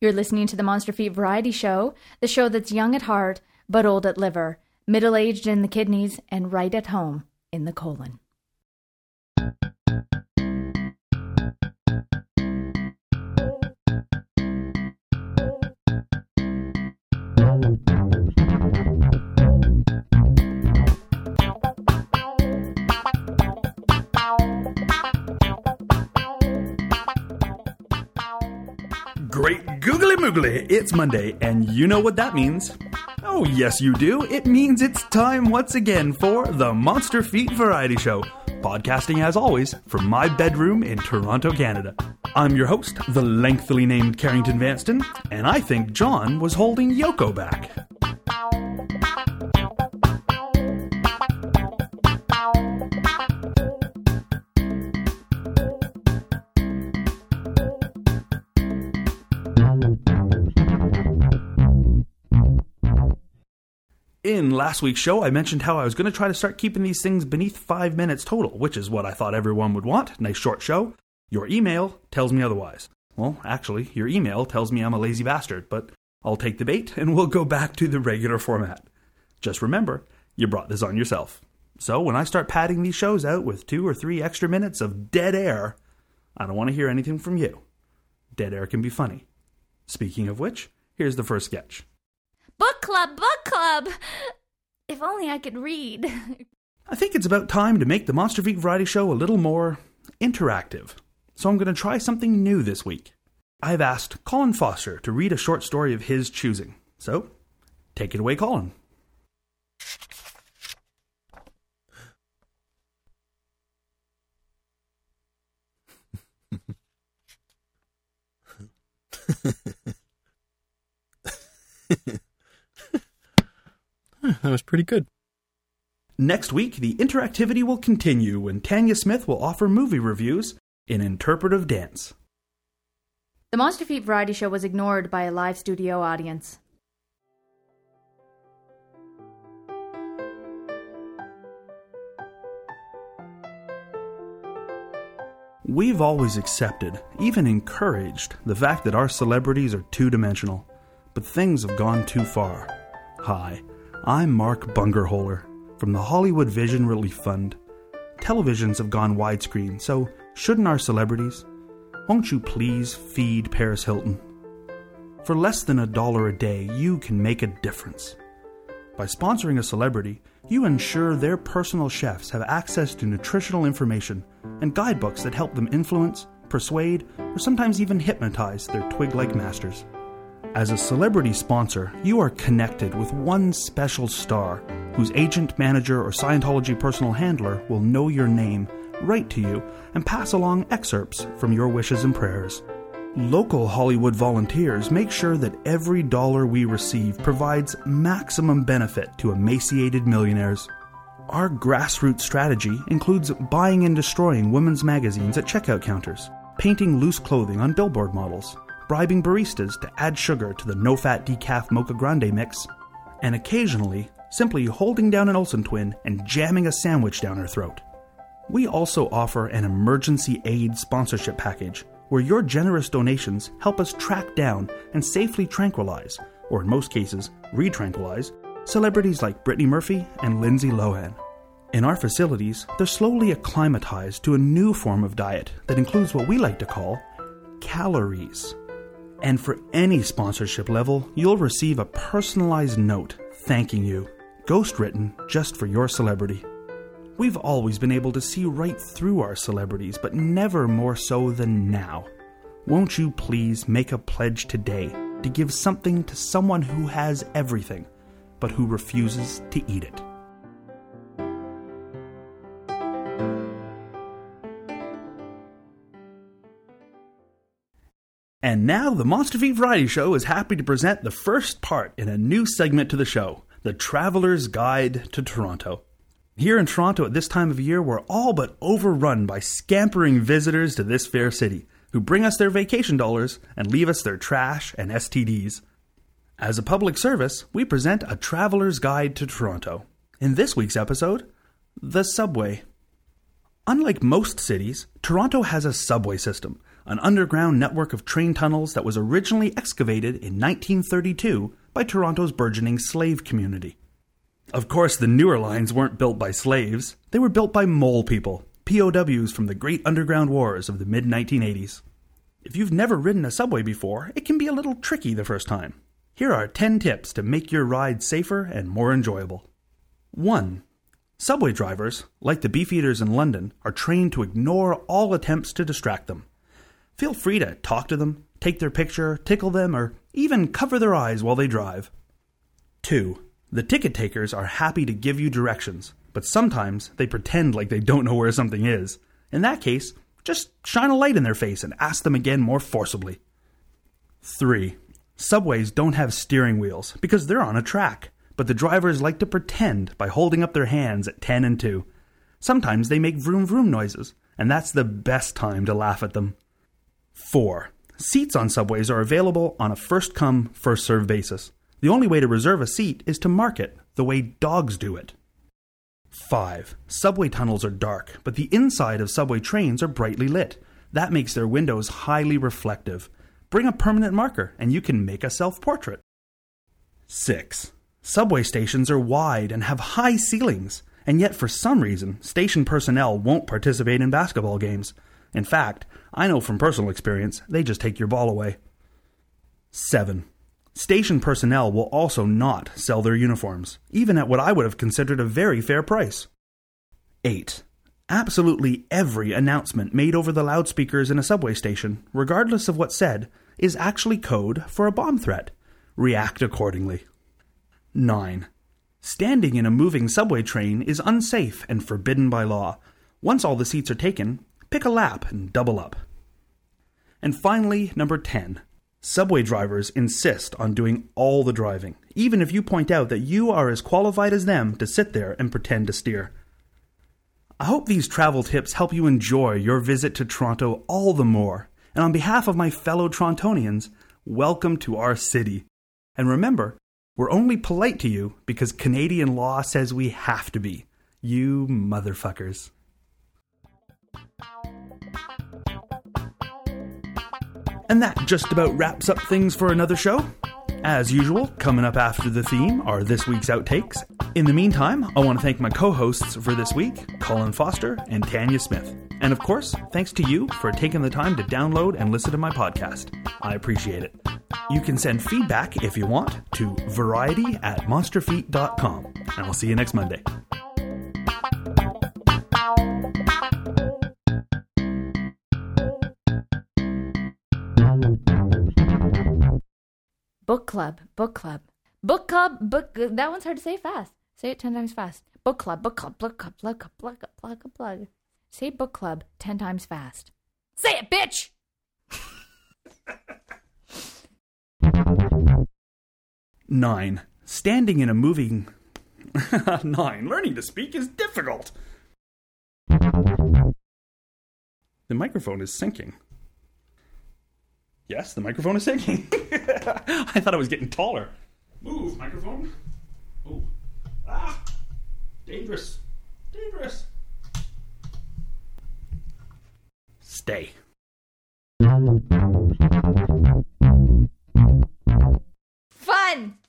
You're listening to the Monster Feet Variety Show, the show that's young at heart, but old at liver, middle aged in the kidneys, and right at home in the colon. Googly it's Monday, and you know what that means. Oh, yes, you do. It means it's time once again for the Monster Feet Variety Show, podcasting as always from my bedroom in Toronto, Canada. I'm your host, the lengthily named Carrington Vanston, and I think John was holding Yoko back. In last week's show, I mentioned how I was going to try to start keeping these things beneath five minutes total, which is what I thought everyone would want. Nice short show. Your email tells me otherwise. Well, actually, your email tells me I'm a lazy bastard, but I'll take the bait and we'll go back to the regular format. Just remember, you brought this on yourself. So when I start padding these shows out with two or three extra minutes of dead air, I don't want to hear anything from you. Dead air can be funny. Speaking of which, here's the first sketch. Book club, book club! If only I could read. I think it's about time to make the Monster Feet Variety Show a little more interactive. So I'm going to try something new this week. I've asked Colin Foster to read a short story of his choosing. So, take it away, Colin. that was pretty good. Next week, the interactivity will continue when Tanya Smith will offer movie reviews in interpretive dance. The Monster Feet Variety Show was ignored by a live studio audience. We've always accepted, even encouraged, the fact that our celebrities are two dimensional, but things have gone too far. Hi, I'm Mark Bungerholer from the Hollywood Vision Relief Fund. Televisions have gone widescreen, so shouldn't our celebrities? Won't you please feed Paris Hilton? For less than a dollar a day, you can make a difference. By sponsoring a celebrity, you ensure their personal chefs have access to nutritional information and guidebooks that help them influence, persuade, or sometimes even hypnotize their twig like masters. As a celebrity sponsor, you are connected with one special star whose agent, manager, or Scientology personal handler will know your name, write to you, and pass along excerpts from your wishes and prayers. Local Hollywood volunteers make sure that every dollar we receive provides maximum benefit to emaciated millionaires. Our grassroots strategy includes buying and destroying women's magazines at checkout counters, painting loose clothing on billboard models, bribing baristas to add sugar to the no fat decaf mocha grande mix, and occasionally simply holding down an Olsen twin and jamming a sandwich down her throat. We also offer an emergency aid sponsorship package where your generous donations help us track down and safely tranquilize, or in most cases, re tranquilize, celebrities like Brittany Murphy and Lindsay Lohan. In our facilities, they're slowly acclimatized to a new form of diet that includes what we like to call calories. And for any sponsorship level, you'll receive a personalized note thanking you, ghost written just for your celebrity. We've always been able to see right through our celebrities, but never more so than now. Won't you please make a pledge today to give something to someone who has everything, but who refuses to eat it? And now the Monster Feet Variety Show is happy to present the first part in a new segment to the show The Traveler's Guide to Toronto. Here in Toronto at this time of year, we're all but overrun by scampering visitors to this fair city who bring us their vacation dollars and leave us their trash and STDs. As a public service, we present a traveler's guide to Toronto. In this week's episode, the subway. Unlike most cities, Toronto has a subway system, an underground network of train tunnels that was originally excavated in 1932 by Toronto's burgeoning slave community. Of course, the newer lines weren't built by slaves, they were built by mole people, POWs from the Great Underground Wars of the mid 1980s. If you've never ridden a subway before, it can be a little tricky the first time. Here are 10 tips to make your ride safer and more enjoyable. 1. Subway drivers, like the beefeaters in London, are trained to ignore all attempts to distract them. Feel free to talk to them, take their picture, tickle them, or even cover their eyes while they drive. 2. The ticket takers are happy to give you directions, but sometimes they pretend like they don't know where something is. In that case, just shine a light in their face and ask them again more forcibly. 3. Subways don't have steering wheels because they're on a track, but the drivers like to pretend by holding up their hands at 10 and 2. Sometimes they make vroom vroom noises, and that's the best time to laugh at them. 4. Seats on subways are available on a first come, first served basis. The only way to reserve a seat is to mark it, the way dogs do it. 5. Subway tunnels are dark, but the inside of subway trains are brightly lit. That makes their windows highly reflective. Bring a permanent marker and you can make a self portrait. 6. Subway stations are wide and have high ceilings, and yet for some reason, station personnel won't participate in basketball games. In fact, I know from personal experience, they just take your ball away. 7. Station personnel will also not sell their uniforms, even at what I would have considered a very fair price. 8. Absolutely every announcement made over the loudspeakers in a subway station, regardless of what's said, is actually code for a bomb threat. React accordingly. 9. Standing in a moving subway train is unsafe and forbidden by law. Once all the seats are taken, pick a lap and double up. And finally, number 10. Subway drivers insist on doing all the driving, even if you point out that you are as qualified as them to sit there and pretend to steer. I hope these travel tips help you enjoy your visit to Toronto all the more. And on behalf of my fellow Torontonians, welcome to our city. And remember, we're only polite to you because Canadian law says we have to be. You motherfuckers. And that just about wraps up things for another show. As usual, coming up after the theme are this week's outtakes. In the meantime, I want to thank my co hosts for this week, Colin Foster and Tanya Smith. And of course, thanks to you for taking the time to download and listen to my podcast. I appreciate it. You can send feedback if you want to variety at monsterfeet.com. And I'll see you next Monday. Book club, book club, book club, book. That one's hard to say fast. Say it ten times fast. Book club, book club, book club, plug, plug, plug, plug, plug. Say book club ten times fast. Say it, bitch. 9. Standing in a moving. 9. Learning to speak is difficult. The microphone is sinking. Yes, the microphone is sinking. I thought I was getting taller. Move, microphone. Oh. Ah! Dangerous. Dangerous. Stay. Fun!